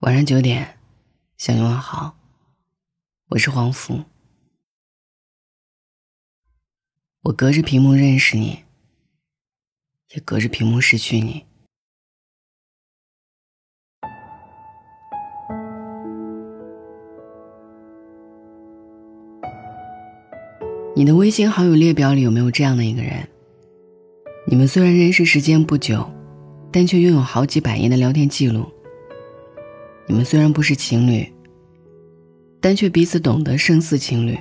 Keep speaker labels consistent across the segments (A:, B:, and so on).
A: 晚上九点，向你问好，我是黄福。我隔着屏幕认识你，也隔着屏幕失去你。你的微信好友列表里有没有这样的一个人？你们虽然认识时间不久，但却拥有好几百页的聊天记录。你们虽然不是情侣，但却彼此懂得，胜似情侣。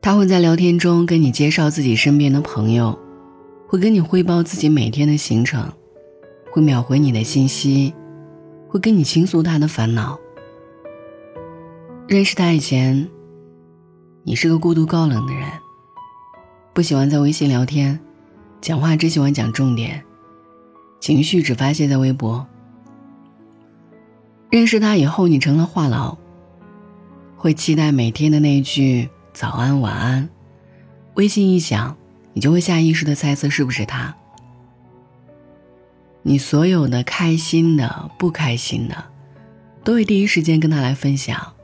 A: 他会在聊天中跟你介绍自己身边的朋友，会跟你汇报自己每天的行程，会秒回你的信息，会跟你倾诉他的烦恼。认识他以前，你是个孤独高冷的人，不喜欢在微信聊天，讲话只喜欢讲重点。情绪只发泄在微博。认识他以后，你成了话痨，会期待每天的那一句早安晚安。微信一响，你就会下意识的猜测是不是他。你所有的开心的、不开心的，都会第一时间跟他来分享。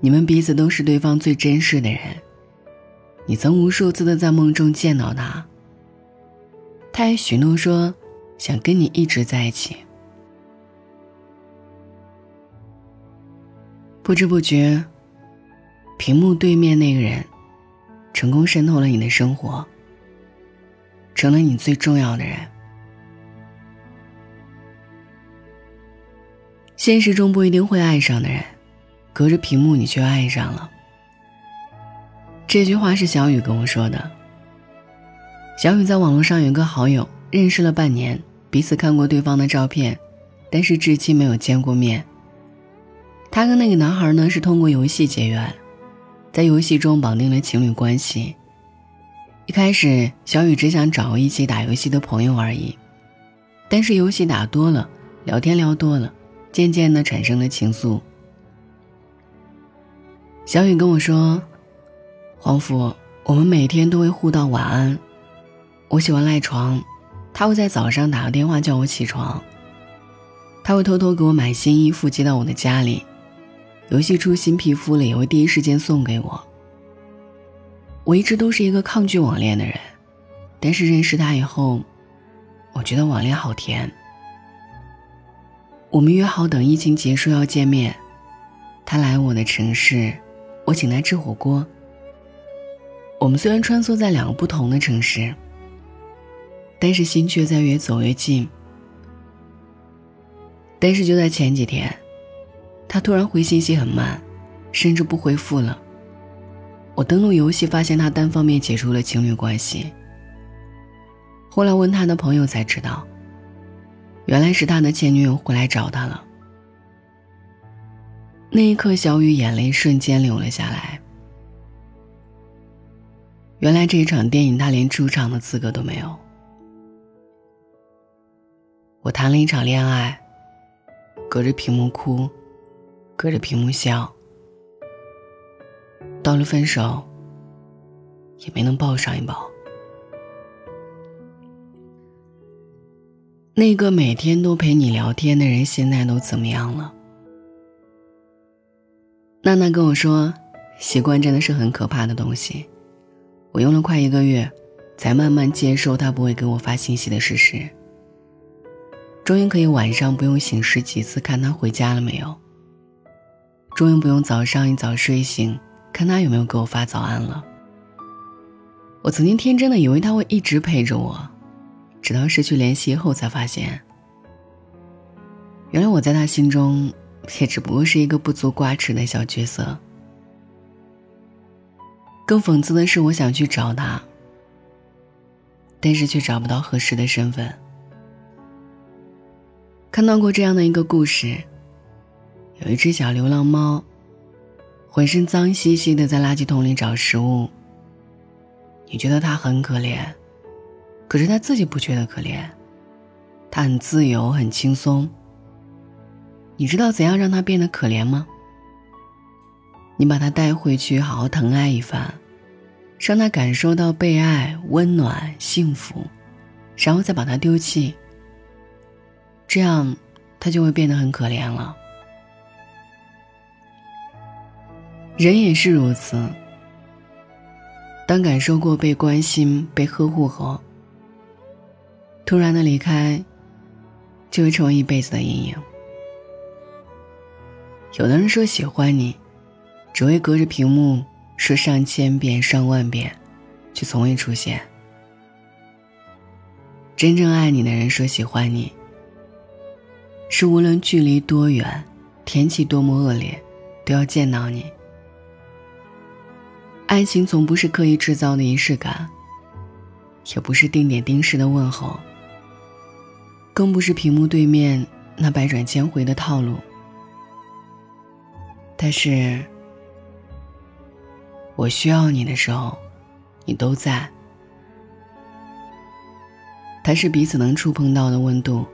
A: 你们彼此都是对方最珍视的人。你曾无数次的在梦中见到他。他还许诺说，想跟你一直在一起。不知不觉，屏幕对面那个人，成功渗透了你的生活，成了你最重要的人。现实中不一定会爱上的人，隔着屏幕你却爱上了。这句话是小雨跟我说的。小雨在网络上有个好友，认识了半年，彼此看过对方的照片，但是至今没有见过面。他跟那个男孩呢是通过游戏结缘，在游戏中绑定了情侣关系。一开始，小雨只想找一起打游戏的朋友而已，但是游戏打多了，聊天聊多了，渐渐的产生了情愫。小雨跟我说：“黄甫，我们每天都会互道晚安。”我喜欢赖床，他会在早上打个电话叫我起床。他会偷偷给我买新衣服寄到我的家里，游戏出新皮肤了也会第一时间送给我。我一直都是一个抗拒网恋的人，但是认识他以后，我觉得网恋好甜。我们约好等疫情结束要见面，他来我的城市，我请他吃火锅。我们虽然穿梭在两个不同的城市。但是心却在越走越近。但是就在前几天，他突然回信息很慢，甚至不回复了。我登录游戏，发现他单方面解除了情侣关系。后来问他的朋友才知道，原来是他的前女友回来找他了。那一刻，小雨眼泪瞬间流了下来。原来这一场电影，他连出场的资格都没有。我谈了一场恋爱，隔着屏幕哭，隔着屏幕笑，到了分手，也没能抱上一抱。那个每天都陪你聊天的人，现在都怎么样了？娜娜跟我说，习惯真的是很可怕的东西。我用了快一个月，才慢慢接受他不会给我发信息的事实。终于可以晚上不用醒十几次看他回家了没有。终于不用早上一早睡醒看他有没有给我发早安了。我曾经天真的以为他会一直陪着我，直到失去联系后才发现，原来我在他心中也只不过是一个不足挂齿的小角色。更讽刺的是，我想去找他，但是却找不到合适的身份。看到过这样的一个故事，有一只小流浪猫，浑身脏兮兮的在垃圾桶里找食物。你觉得它很可怜，可是它自己不觉得可怜，它很自由，很轻松。你知道怎样让它变得可怜吗？你把它带回去，好好疼爱一番，让它感受到被爱、温暖、幸福，然后再把它丢弃，这样他就会变得很可怜了。人也是如此，当感受过被关心、被呵护后，突然的离开，就会成为一辈子的阴影。有的人说喜欢你，只会隔着屏幕说上千遍、上万遍，却从未出现。真正爱你的人说喜欢你，是无论距离多远，天气多么恶劣，都要见到你。爱情从不是刻意制造的仪式感，也不是定点定时的问候，更不是屏幕对面那百转千回的套路。但是，我需要你的时候，你都在。它是彼此能触碰到的温度，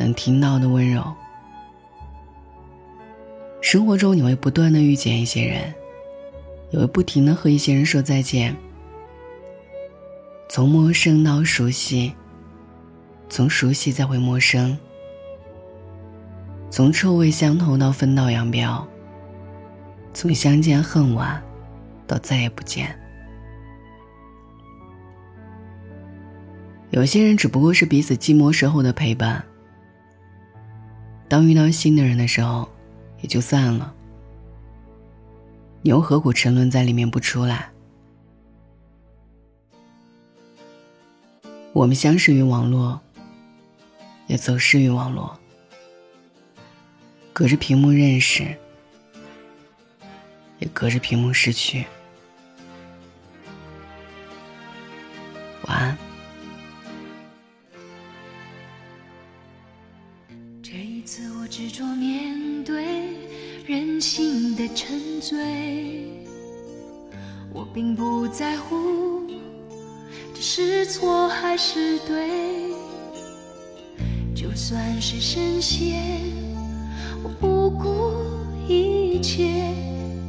A: 能听到的温柔。生活中，你会不断的遇见一些人，也会不停的和一些人说再见。从陌生到熟悉，从熟悉再回陌生，从臭味相投到分道扬镳，从相见恨晚到再也不见。有些人只不过是彼此寂寞时候的陪伴，当遇到新的人的时候，也就散了。你又何苦沉沦在里面不出来？我们相识于网络，也走失于网络，隔着屏幕认识，也隔着屏幕失去。这一次，我
B: 执着面对任性的沉醉，我并不在乎这是错还是对，就算是深陷，我不顾一切；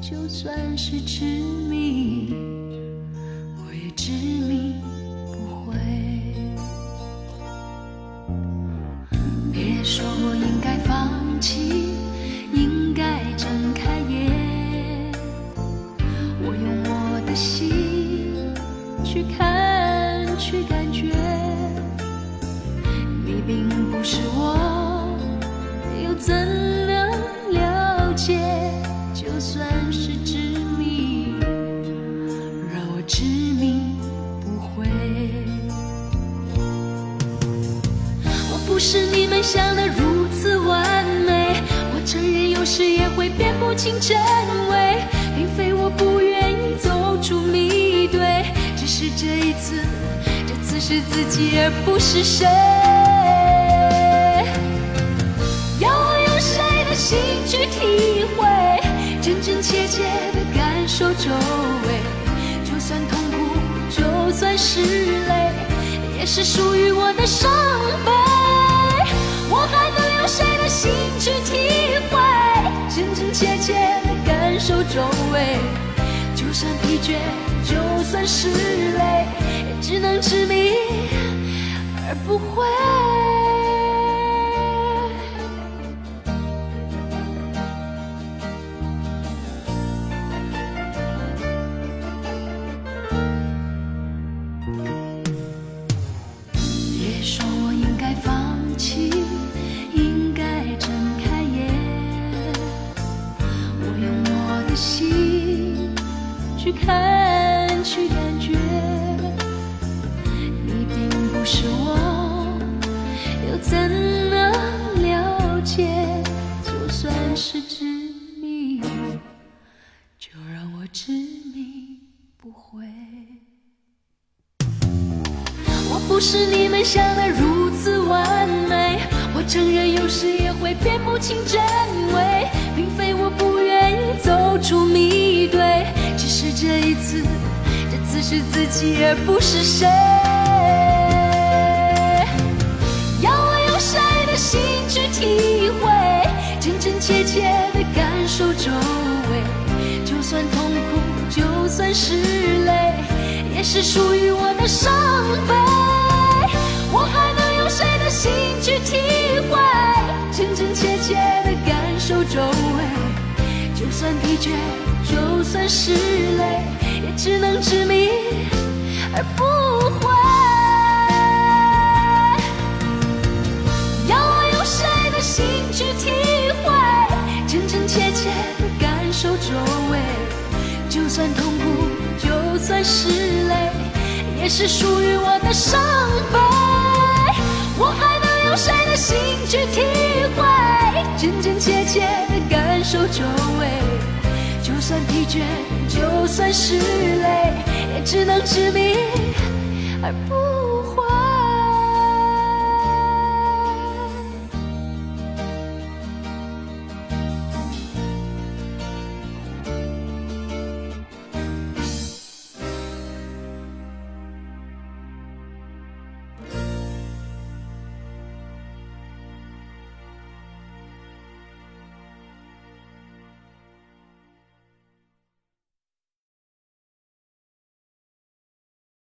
B: 就算是痴去看，去感觉。你并不是我，又怎能了解？就算是执迷，让我执迷不悔。我不是你们想的如此完美。我承认有时也会辨不清真伪，这一次，这次是自己而不是谁。要我用谁的心去体会，真真切切的感受周围，就算痛苦，就算是泪，也是属于我的伤悲。我还能用谁的心去体会？真真切切的感受周围，就算疲倦，就算是泪也只能执迷而不悔别说我应该放弃应该睁开眼我用我的心去看。悔。我不是你们想的如此完美，我承认有时也会辨不清真伪，并非我不愿意走出迷堆。只是这一次，这次是自己而不是谁。是属于我的伤悲。我还能用谁的心去体会，真真切切的感受周围？就算疲倦，就算是累，也只能执迷而不悔。要我用谁的心去体会，真真切切的感受周围？就算痛苦，就算是累。也是属于我的伤悲。我还能用谁的心去体会，真真切切的感受周围？就算疲倦，就算是累，也只能执迷而不悔。